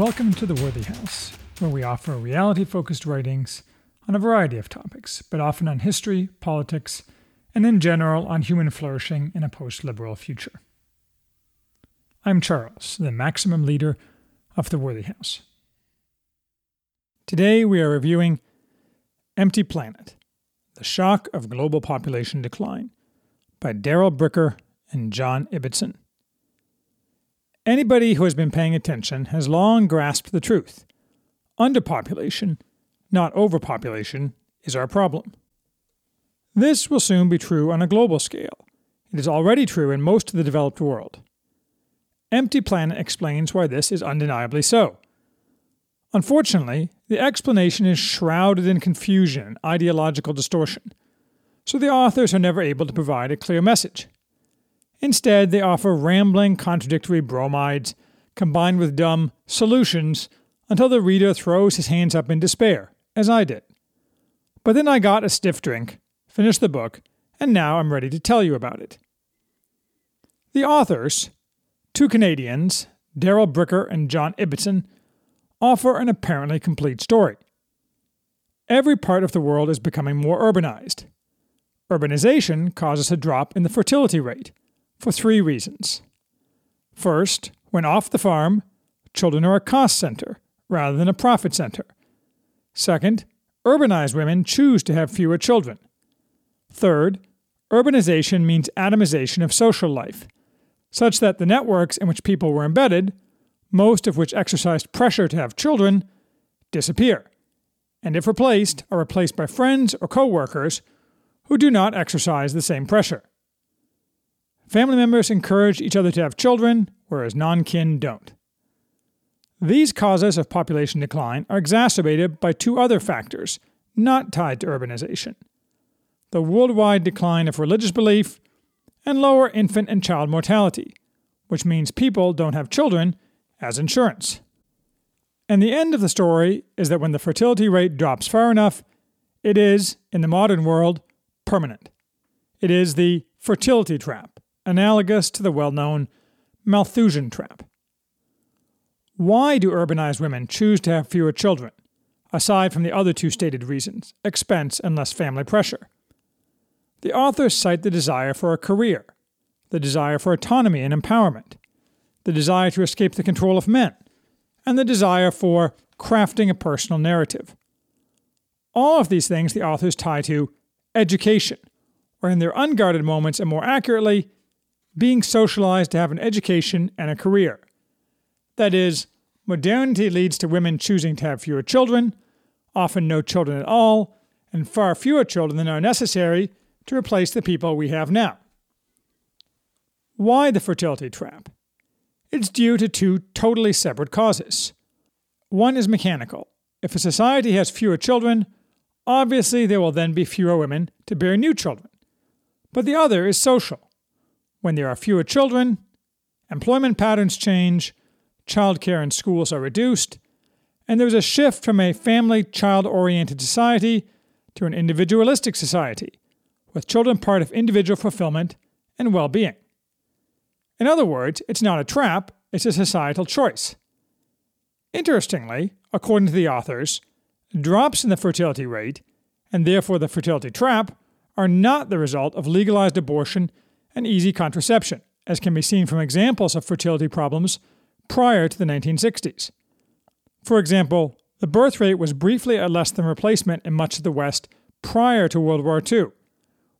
Welcome to the Worthy House, where we offer reality focused writings on a variety of topics, but often on history, politics, and in general on human flourishing in a post liberal future. I'm Charles, the maximum leader of the Worthy House. Today we are reviewing Empty Planet The Shock of Global Population Decline by Darrell Bricker and John Ibbitson. Anybody who has been paying attention has long grasped the truth. Underpopulation, not overpopulation, is our problem. This will soon be true on a global scale. It is already true in most of the developed world. Empty Planet explains why this is undeniably so. Unfortunately, the explanation is shrouded in confusion and ideological distortion, so the authors are never able to provide a clear message. Instead, they offer rambling, contradictory bromides combined with dumb solutions until the reader throws his hands up in despair, as I did. But then I got a stiff drink, finished the book, and now I'm ready to tell you about it. The authors, two Canadians, Darrell Bricker and John Ibbitson, offer an apparently complete story. Every part of the world is becoming more urbanized. Urbanization causes a drop in the fertility rate, for three reasons. First, when off the farm, children are a cost center rather than a profit center. Second, urbanized women choose to have fewer children. Third, urbanization means atomization of social life, such that the networks in which people were embedded, most of which exercised pressure to have children, disappear, and if replaced, are replaced by friends or co workers who do not exercise the same pressure. Family members encourage each other to have children, whereas non kin don't. These causes of population decline are exacerbated by two other factors not tied to urbanization the worldwide decline of religious belief and lower infant and child mortality, which means people don't have children as insurance. And the end of the story is that when the fertility rate drops far enough, it is, in the modern world, permanent. It is the fertility trap analogous to the well known Malthusian trap. Why do urbanized women choose to have fewer children, aside from the other two stated reasons expense and less family pressure? The authors cite the desire for a career, the desire for autonomy and empowerment, the desire to escape the control of men, and the desire for crafting a personal narrative. All of these things the authors tie to education, or in their unguarded moments and more accurately, being socialized to have an education and a career. That is, modernity leads to women choosing to have fewer children, often no children at all, and far fewer children than are necessary to replace the people we have now. Why the fertility trap? It's due to two totally separate causes. One is mechanical. If a society has fewer children, obviously there will then be fewer women to bear new children. But the other is social. When there are fewer children, employment patterns change, childcare and schools are reduced, and there's a shift from a family child oriented society to an individualistic society, with children part of individual fulfillment and well being. In other words, it's not a trap, it's a societal choice. Interestingly, according to the authors, drops in the fertility rate, and therefore the fertility trap, are not the result of legalized abortion and easy contraception, as can be seen from examples of fertility problems prior to the 1960s. For example, the birth rate was briefly at less than replacement in much of the West prior to World War II,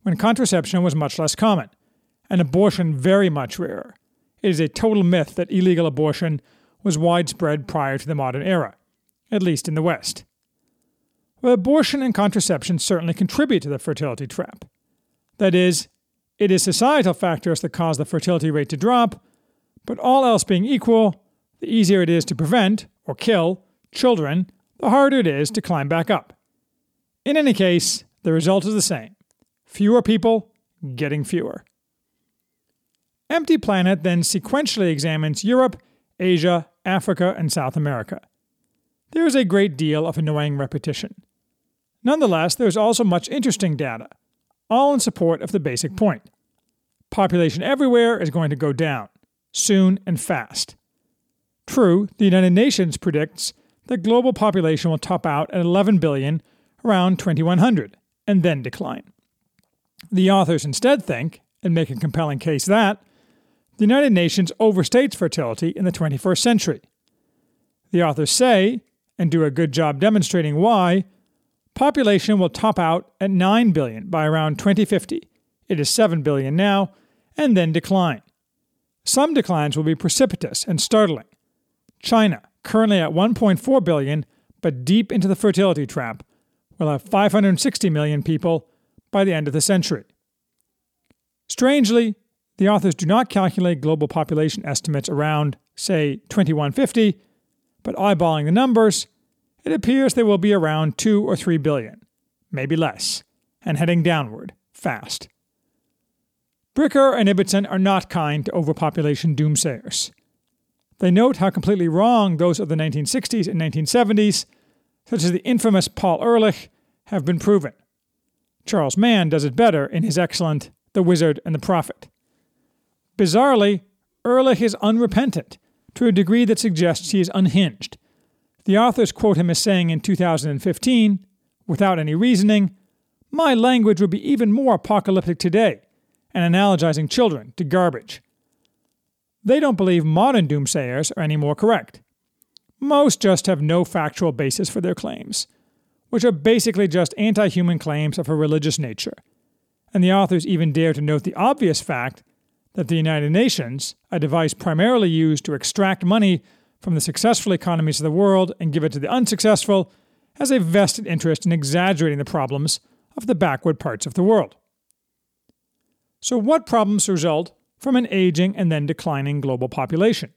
when contraception was much less common, and abortion very much rarer. It is a total myth that illegal abortion was widespread prior to the modern era, at least in the West. Well, abortion and contraception certainly contribute to the fertility trap. That is, it is societal factors that cause the fertility rate to drop, but all else being equal, the easier it is to prevent, or kill, children, the harder it is to climb back up. In any case, the result is the same fewer people getting fewer. Empty Planet then sequentially examines Europe, Asia, Africa, and South America. There is a great deal of annoying repetition. Nonetheless, there is also much interesting data all in support of the basic point. Population everywhere is going to go down, soon and fast. True, the United Nations predicts that global population will top out at 11 billion around 2100 and then decline. The authors instead think, and make a compelling case, that the United Nations overstates fertility in the 21st century. The authors say, and do a good job demonstrating why, population will top out at 9 billion by around 2050. It is 7 billion now, and then decline. Some declines will be precipitous and startling. China, currently at 1.4 billion, but deep into the fertility trap, will have 560 million people by the end of the century. Strangely, the authors do not calculate global population estimates around, say, 2150, but eyeballing the numbers, it appears they will be around 2 or 3 billion, maybe less, and heading downward, fast. Bricker and Ibbitson are not kind to overpopulation doomsayers. They note how completely wrong those of the 1960s and 1970s, such as the infamous Paul Ehrlich, have been proven. Charles Mann does it better in his excellent The Wizard and the Prophet. Bizarrely, Ehrlich is unrepentant to a degree that suggests he is unhinged. The authors quote him as saying in 2015, without any reasoning, My language would be even more apocalyptic today, and analogizing children to garbage. They don't believe modern doomsayers are any more correct. Most just have no factual basis for their claims which are basically just anti human claims of a religious nature. And the authors even dare to note the obvious fact that the United Nations, a device primarily used to extract money from the successful economies of the world and give it to the unsuccessful, has a vested interest in exaggerating the problems of the backward parts of the world. So, what problems result from an aging and then declining global population?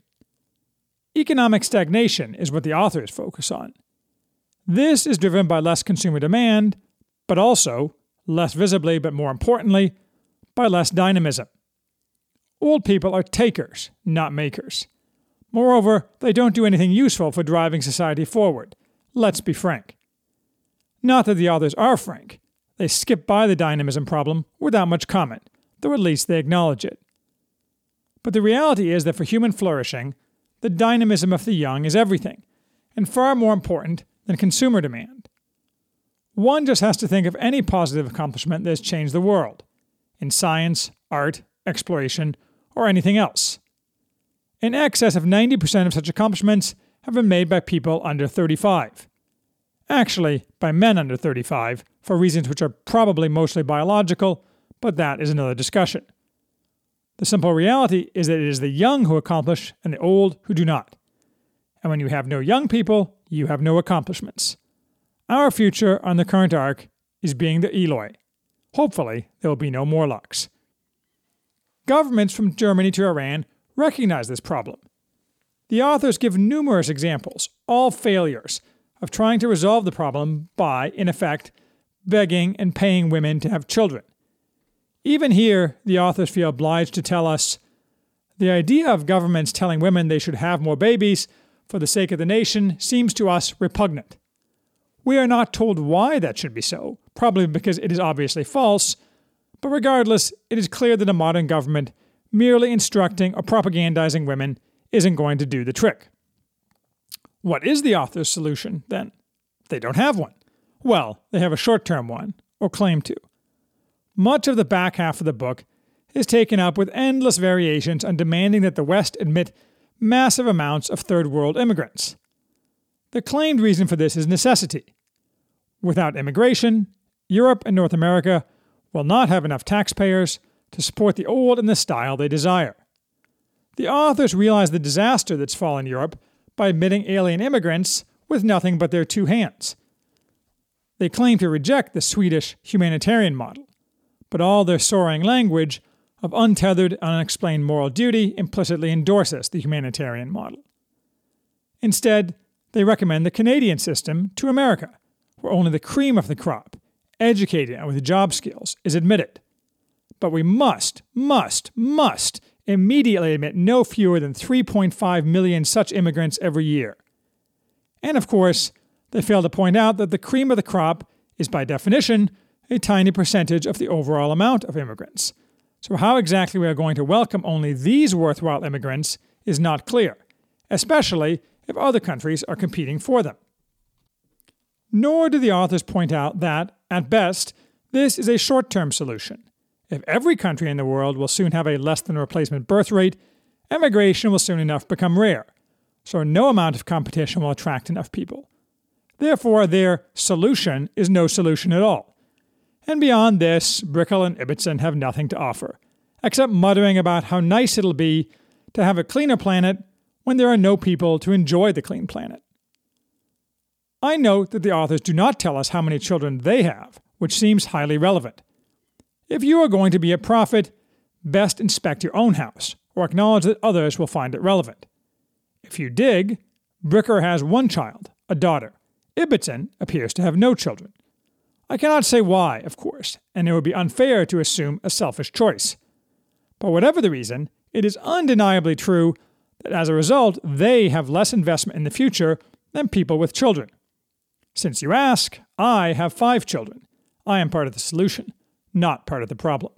Economic stagnation is what the authors focus on. This is driven by less consumer demand, but also, less visibly but more importantly, by less dynamism. Old people are takers, not makers. Moreover, they don't do anything useful for driving society forward. Let's be frank. Not that the authors are frank. They skip by the dynamism problem without much comment, though at least they acknowledge it. But the reality is that for human flourishing, the dynamism of the young is everything, and far more important than consumer demand. One just has to think of any positive accomplishment that has changed the world in science, art, exploration, or anything else. In excess of 90% of such accomplishments have been made by people under 35. Actually, by men under 35, for reasons which are probably mostly biological, but that is another discussion. The simple reality is that it is the young who accomplish and the old who do not. And when you have no young people, you have no accomplishments. Our future on the current arc is being the Eloi. Hopefully, there will be no Morlocks. Governments from Germany to Iran recognize this problem. The authors give numerous examples, all failures, of trying to resolve the problem by, in effect, begging and paying women to have children. Even here, the authors feel obliged to tell us the idea of governments telling women they should have more babies for the sake of the nation seems to us repugnant. We are not told why that should be so, probably because it is obviously false, but regardless, it is clear that a modern government merely instructing or propagandizing women isn't going to do the trick. What is the author's solution, then? They don't have one. Well, they have a short term one, or claim to. Much of the back half of the book is taken up with endless variations on demanding that the West admit massive amounts of third world immigrants. The claimed reason for this is necessity. Without immigration, Europe and North America will not have enough taxpayers to support the old in the style they desire. The authors realize the disaster that's fallen Europe by admitting alien immigrants with nothing but their two hands. They claim to reject the Swedish humanitarian model, but all their soaring language of untethered, unexplained moral duty implicitly endorses the humanitarian model. Instead, they recommend the Canadian system to America, where only the cream of the crop, educated and with job skills, is admitted. But we must, must, must immediately admit no fewer than 3.5 million such immigrants every year. And of course, they fail to point out that the cream of the crop is, by definition, a tiny percentage of the overall amount of immigrants so, how exactly we are going to welcome only these worthwhile immigrants is not clear, especially if other countries are competing for them. Nor do the authors point out that, at best, this is a short term solution. If every country in the world will soon have a less than replacement birth rate, emigration will soon enough become rare, so no amount of competition will attract enough people. Therefore, their solution is no solution at all. And beyond this, Bricker and Ibbitson have nothing to offer, except muttering about how nice it'll be to have a cleaner planet when there are no people to enjoy the clean planet. I note that the authors do not tell us how many children they have, which seems highly relevant. If you are going to be a prophet, best inspect your own house, or acknowledge that others will find it relevant. If you dig, Bricker has one child, a daughter. Ibbitson appears to have no children. I cannot say why, of course, and it would be unfair to assume a selfish choice. But whatever the reason, it is undeniably true that as a result, they have less investment in the future than people with children. Since you ask, I have five children. I am part of the solution, not part of the problem.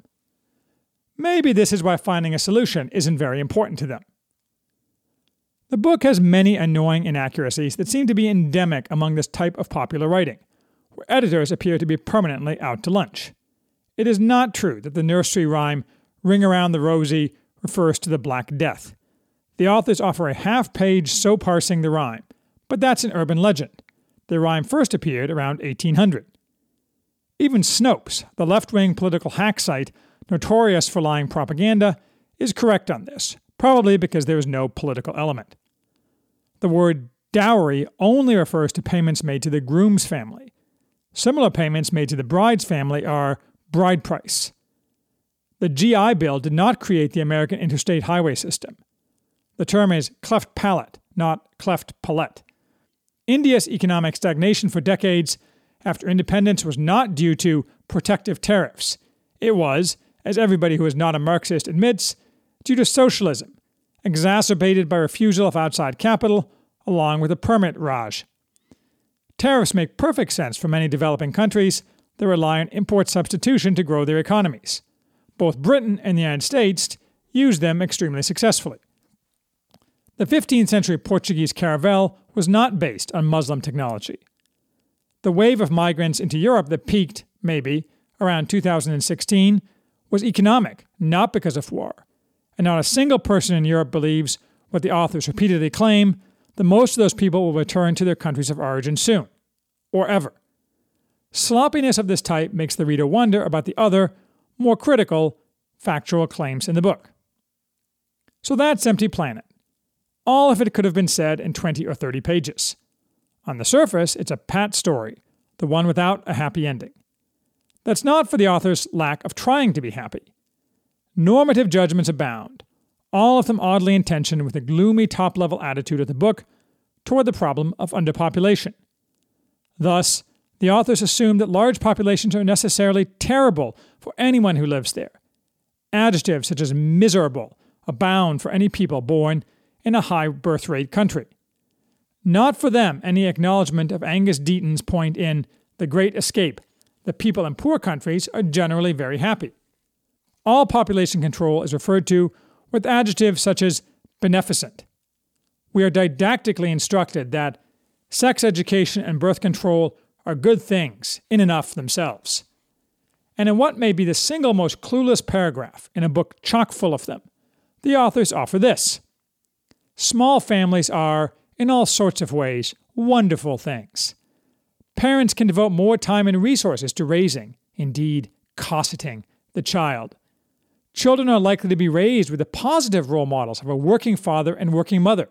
Maybe this is why finding a solution isn't very important to them. The book has many annoying inaccuracies that seem to be endemic among this type of popular writing, where editors appear to be permanently out to lunch. It is not true that the nursery rhyme, Ring Around the Rosie, refers to the Black Death. The authors offer a half page so parsing the rhyme, but that's an urban legend. The rhyme first appeared around 1800. Even Snopes, the left wing political hack site notorious for lying propaganda, is correct on this, probably because there is no political element. The word dowry only refers to payments made to the groom's family. Similar payments made to the bride's family are bride price. The GI Bill did not create the American interstate highway system. The term is cleft palate, not cleft palette. India's economic stagnation for decades after independence was not due to protective tariffs. It was, as everybody who is not a Marxist admits, due to socialism, exacerbated by refusal of outside capital, along with a permit raj. Tariffs make perfect sense for many developing countries that rely on import substitution to grow their economies. Both Britain and the United States use them extremely successfully. The 15th century Portuguese caravel was not based on Muslim technology. The wave of migrants into Europe that peaked, maybe, around 2016 was economic, not because of war. And not a single person in Europe believes what the authors repeatedly claim that most of those people will return to their countries of origin soon, or ever. Sloppiness of this type makes the reader wonder about the other, more critical, factual claims in the book. So that's Empty Planet. All of it could have been said in 20 or 30 pages. On the surface, it's a pat story, the one without a happy ending. That's not for the author's lack of trying to be happy. Normative judgments abound, all of them oddly intentioned with the gloomy top level attitude of the book toward the problem of underpopulation. Thus, the authors assume that large populations are necessarily terrible for anyone who lives there. Adjectives such as miserable abound for any people born in a high birth rate country. Not for them any acknowledgement of Angus Deaton's point in The Great Escape the people in poor countries are generally very happy. All population control is referred to with adjectives such as beneficent. We are didactically instructed that sex education and birth control are good things in and of themselves. And in what may be the single most clueless paragraph in a book chock full of them, the authors offer this Small families are, in all sorts of ways, wonderful things. Parents can devote more time and resources to raising, indeed, cosseting, the child. Children are likely to be raised with the positive role models of a working father and working mother.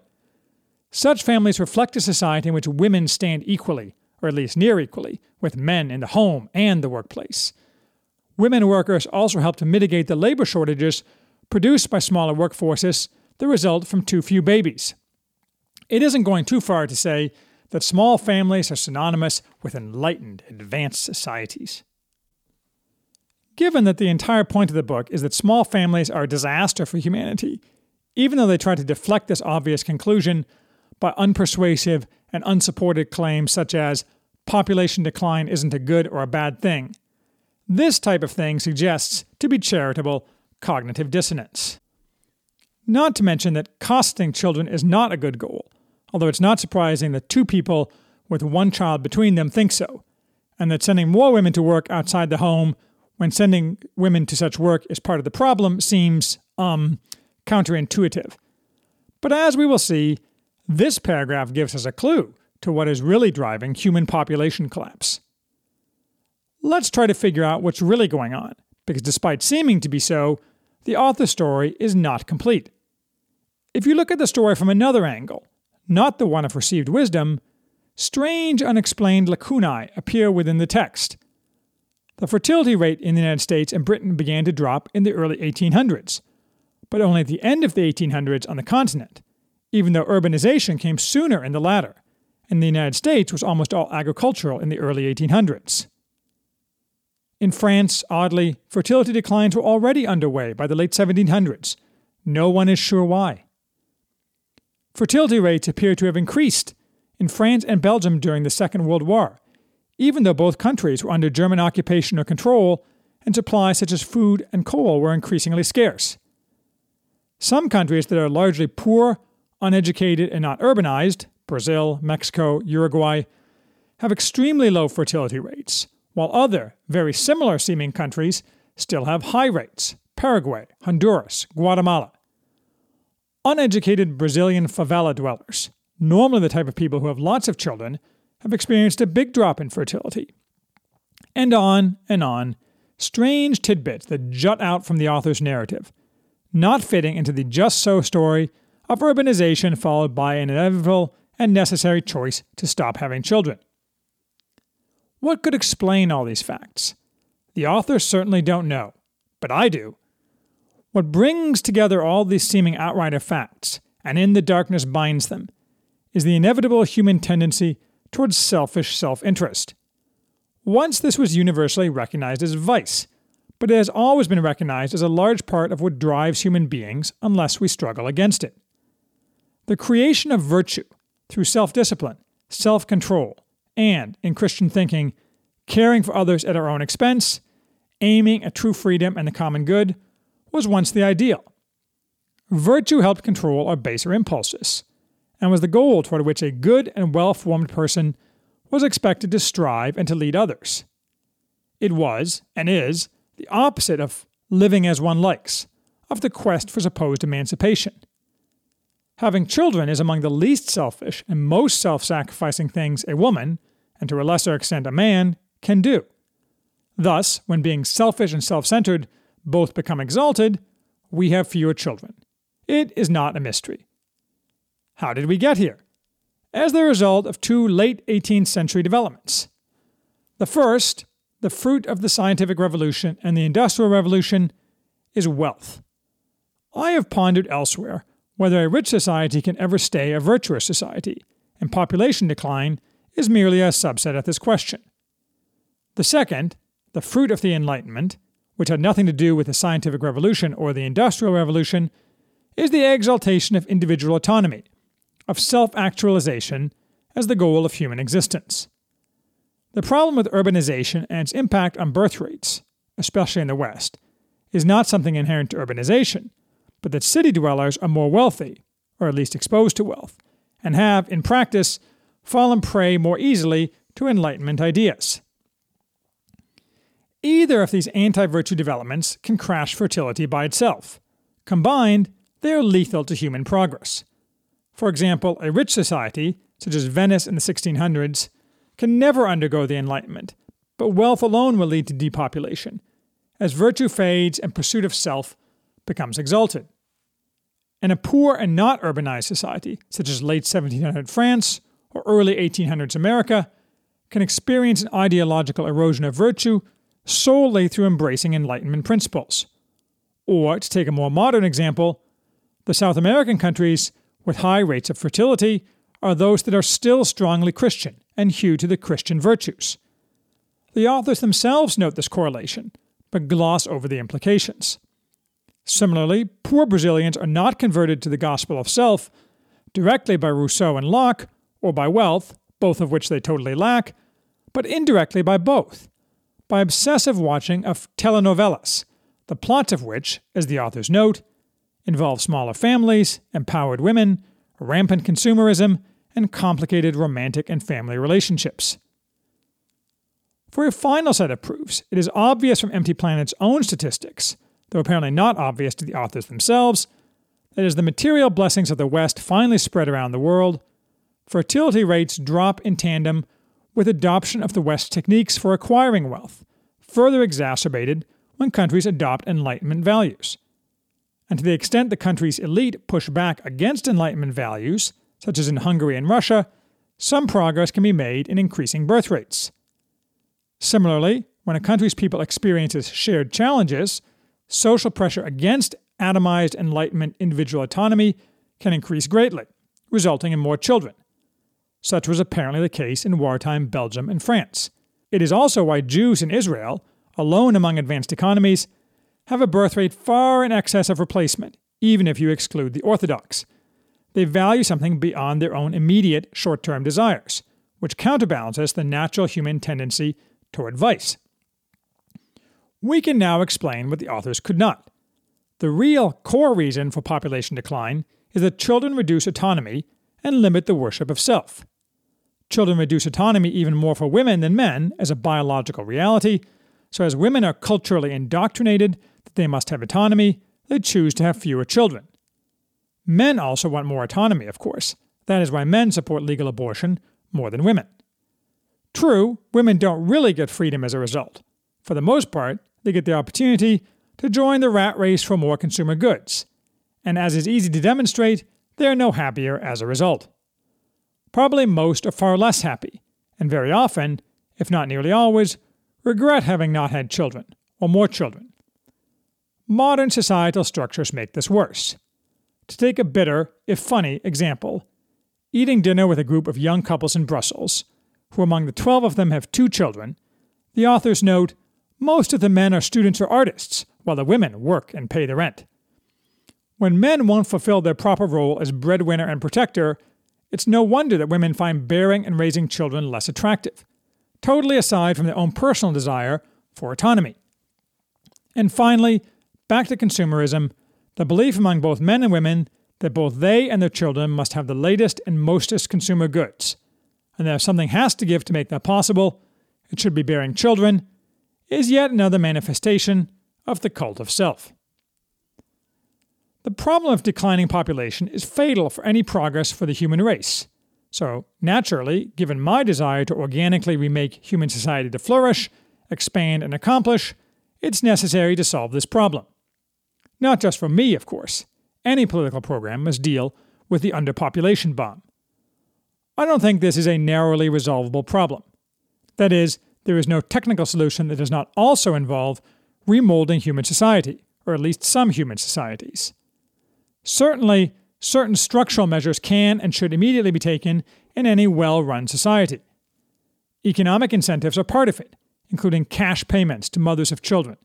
Such families reflect a society in which women stand equally, or at least near equally, with men in the home and the workplace. Women workers also help to mitigate the labor shortages produced by smaller workforces the result from too few babies. It isn't going too far to say that small families are synonymous with enlightened, advanced societies. Given that the entire point of the book is that small families are a disaster for humanity, even though they try to deflect this obvious conclusion by unpersuasive and unsupported claims such as population decline isn't a good or a bad thing, this type of thing suggests, to be charitable, cognitive dissonance. Not to mention that costing children is not a good goal, although it's not surprising that two people with one child between them think so, and that sending more women to work outside the home when sending women to such work is part of the problem seems, um, counterintuitive. But as we will see, this paragraph gives us a clue to what is really driving human population collapse. Let's try to figure out what's really going on, because despite seeming to be so, the author's story is not complete. If you look at the story from another angle, not the one of received wisdom, strange unexplained lacunae appear within the text. The fertility rate in the United States and Britain began to drop in the early 1800s, but only at the end of the 1800s on the continent, even though urbanization came sooner in the latter, and the United States was almost all agricultural in the early 1800s. In France, oddly, fertility declines were already underway by the late 1700s. No one is sure why. Fertility rates appear to have increased in France and Belgium during the Second World War, even though both countries were under German occupation or control and supplies such as food and coal were increasingly scarce. Some countries that are largely poor, uneducated, and not urbanized Brazil, Mexico, Uruguay have extremely low fertility rates, while other, very similar seeming countries still have high rates Paraguay, Honduras, Guatemala. Uneducated Brazilian favela dwellers, normally the type of people who have lots of children, have experienced a big drop in fertility. And on and on, strange tidbits that jut out from the author's narrative, not fitting into the just so story of urbanization followed by an inevitable and necessary choice to stop having children. What could explain all these facts? The authors certainly don't know, but I do. What brings together all these seeming outright facts, and in the darkness binds them, is the inevitable human tendency towards selfish self interest. Once this was universally recognized as vice, but it has always been recognized as a large part of what drives human beings unless we struggle against it. The creation of virtue through self discipline, self control, and, in Christian thinking, caring for others at our own expense, aiming at true freedom and the common good, was once the ideal. Virtue helped control our baser impulses, and was the goal toward which a good and well formed person was expected to strive and to lead others. It was, and is, the opposite of living as one likes, of the quest for supposed emancipation. Having children is among the least selfish and most self sacrificing things a woman, and to a lesser extent a man, can do. Thus, when being selfish and self centered both become exalted, we have fewer children. It is not a mystery. How did we get here? As the result of two late 18th century developments. The first, the fruit of the scientific revolution and the industrial revolution, is wealth. I have pondered elsewhere whether a rich society can ever stay a virtuous society, and population decline is merely a subset of this question. The second, the fruit of the Enlightenment, which had nothing to do with the scientific revolution or the industrial revolution, is the exaltation of individual autonomy, of self actualization as the goal of human existence. The problem with urbanization and its impact on birth rates, especially in the West, is not something inherent to urbanization, but that city dwellers are more wealthy, or at least exposed to wealth, and have, in practice, fallen prey more easily to Enlightenment ideas. Either of these anti virtue developments can crash fertility by itself. Combined, they are lethal to human progress. For example, a rich society, such as Venice in the 1600s, can never undergo the Enlightenment, but wealth alone will lead to depopulation, as virtue fades and pursuit of self becomes exalted. And a poor and not urbanized society, such as late 1700 France or early 1800s America, can experience an ideological erosion of virtue solely through embracing Enlightenment principles. Or, to take a more modern example, the South American countries with high rates of fertility are those that are still strongly Christian and hew to the Christian virtues. The authors themselves note this correlation, but gloss over the implications. Similarly, poor Brazilians are not converted to the gospel of self directly by Rousseau and Locke, or by wealth, both of which they totally lack, but indirectly by both, by obsessive watching of telenovelas, the plots of which, as the authors note, involve smaller families, empowered women, rampant consumerism, and complicated romantic and family relationships. For a final set of proofs, it is obvious from Empty Planet's own statistics, though apparently not obvious to the authors themselves, that as the material blessings of the West finally spread around the world, fertility rates drop in tandem with adoption of the West's techniques for acquiring wealth, further exacerbated when countries adopt Enlightenment values. And to the extent the country's elite push back against Enlightenment values, such as in Hungary and Russia, some progress can be made in increasing birth rates. Similarly, when a country's people experiences shared challenges, social pressure against atomized Enlightenment individual autonomy can increase greatly, resulting in more children. Such was apparently the case in wartime Belgium and France. It is also why Jews in Israel, alone among advanced economies, have a birth rate far in excess of replacement, even if you exclude the Orthodox. They value something beyond their own immediate short term desires, which counterbalances the natural human tendency toward vice. We can now explain what the authors could not. The real core reason for population decline is that children reduce autonomy and limit the worship of self. Children reduce autonomy even more for women than men as a biological reality, so as women are culturally indoctrinated that they must have autonomy, they choose to have fewer children. Men also want more autonomy, of course. That is why men support legal abortion more than women. True, women don't really get freedom as a result. For the most part, they get the opportunity to join the rat race for more consumer goods. And as is easy to demonstrate, they are no happier as a result. Probably most are far less happy, and very often, if not nearly always, regret having not had children, or more children. Modern societal structures make this worse. To take a bitter, if funny, example, eating dinner with a group of young couples in Brussels, who among the 12 of them have two children, the authors note most of the men are students or artists, while the women work and pay the rent. When men won't fulfill their proper role as breadwinner and protector, it's no wonder that women find bearing and raising children less attractive, totally aside from their own personal desire for autonomy. And finally, back to consumerism, the belief among both men and women that both they and their children must have the latest and mostest consumer goods, and that if something has to give to make that possible, it should be bearing children, is yet another manifestation of the cult of self. The problem of declining population is fatal for any progress for the human race. So, naturally, given my desire to organically remake human society to flourish, expand, and accomplish, it's necessary to solve this problem. Not just for me, of course. Any political program must deal with the underpopulation bomb. I don't think this is a narrowly resolvable problem. That is, there is no technical solution that does not also involve remolding human society, or at least some human societies. Certainly, certain structural measures can and should immediately be taken in any well run society. Economic incentives are part of it, including cash payments to mothers of children,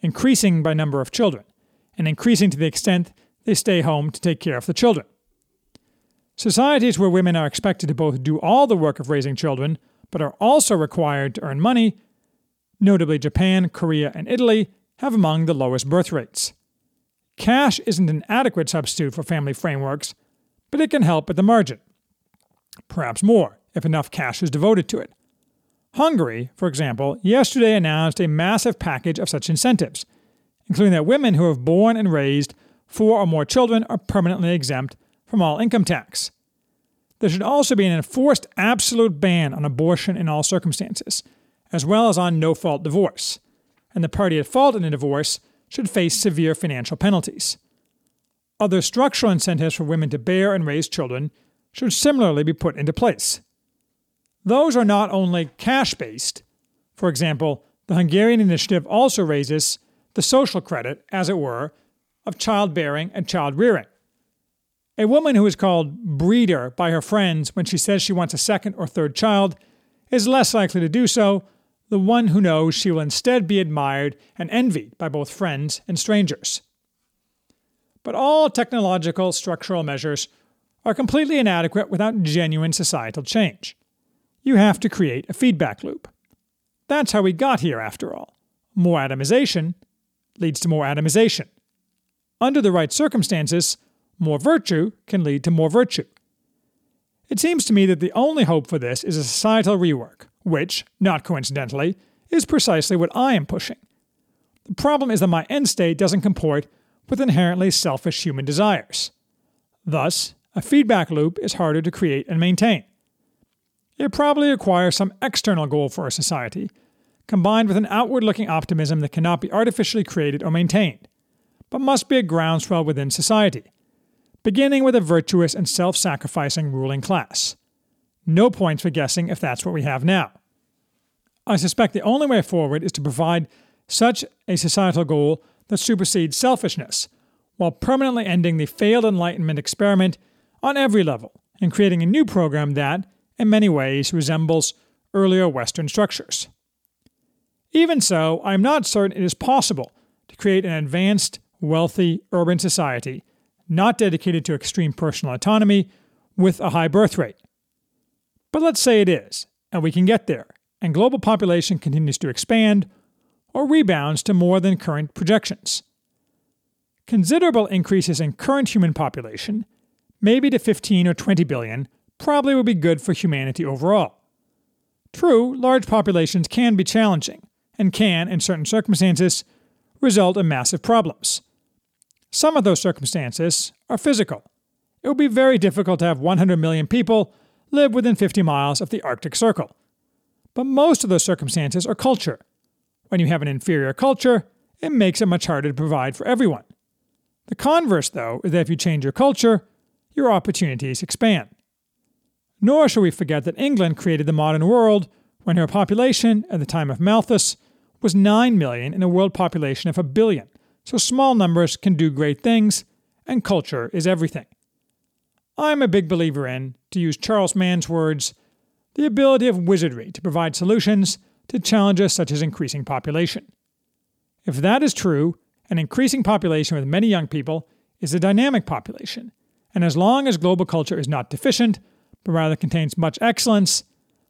increasing by number of children, and increasing to the extent they stay home to take care of the children. Societies where women are expected to both do all the work of raising children, but are also required to earn money, notably Japan, Korea, and Italy, have among the lowest birth rates. Cash isn't an adequate substitute for family frameworks, but it can help at the margin. Perhaps more, if enough cash is devoted to it. Hungary, for example, yesterday announced a massive package of such incentives, including that women who have born and raised four or more children are permanently exempt from all income tax. There should also be an enforced absolute ban on abortion in all circumstances, as well as on no fault divorce, and the party at fault in a divorce should face severe financial penalties. Other structural incentives for women to bear and raise children should similarly be put into place. Those are not only cash based, for example, the Hungarian initiative also raises the social credit, as it were, of childbearing and child rearing. A woman who is called breeder by her friends when she says she wants a second or third child is less likely to do so the one who knows she will instead be admired and envied by both friends and strangers. But all technological structural measures are completely inadequate without genuine societal change. You have to create a feedback loop. That's how we got here, after all. More atomization leads to more atomization. under the right circumstances, more virtue can lead to more virtue. It seems to me that the only hope for this is a societal rework, which, not coincidentally, is precisely what I am pushing. The problem is that my end state doesn't comport with inherently selfish human desires. Thus, a feedback loop is harder to create and maintain. It probably requires some external goal for a society, combined with an outward looking optimism that cannot be artificially created or maintained, but must be a groundswell within society, beginning with a virtuous and self sacrificing ruling class. No points for guessing if that's what we have now. I suspect the only way forward is to provide such a societal goal that supersedes selfishness, while permanently ending the failed Enlightenment experiment on every level and creating a new program that, in many ways, resembles earlier Western structures. Even so, I am not certain it is possible to create an advanced, wealthy, urban society not dedicated to extreme personal autonomy with a high birth rate. But let's say it is, and we can get there, and global population continues to expand or rebounds to more than current projections. Considerable increases in current human population, maybe to 15 or 20 billion, probably would be good for humanity overall. True, large populations can be challenging, and can, in certain circumstances, result in massive problems. Some of those circumstances are physical. It would be very difficult to have 100 million people live within 50 miles of the Arctic Circle. But most of those circumstances are culture. When you have an inferior culture, it makes it much harder to provide for everyone. The converse, though, is that if you change your culture, your opportunities expand. Nor shall we forget that England created the modern world when her population, at the time of Malthus, was 9 million in a world population of a billion. So small numbers can do great things, and culture is everything. I'm a big believer in, to use Charles Mann's words, the ability of wizardry to provide solutions to challenges such as increasing population. If that is true, an increasing population with many young people is a dynamic population, and as long as global culture is not deficient, but rather contains much excellence,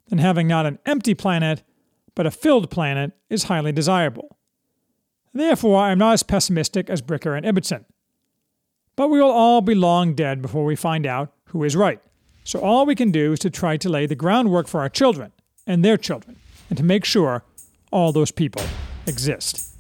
then having not an empty planet, but a filled planet is highly desirable. Therefore, I am not as pessimistic as Bricker and Ibbitson. But we will all be long dead before we find out who is right. So all we can do is to try to lay the groundwork for our children and their children, and to make sure all those people exist.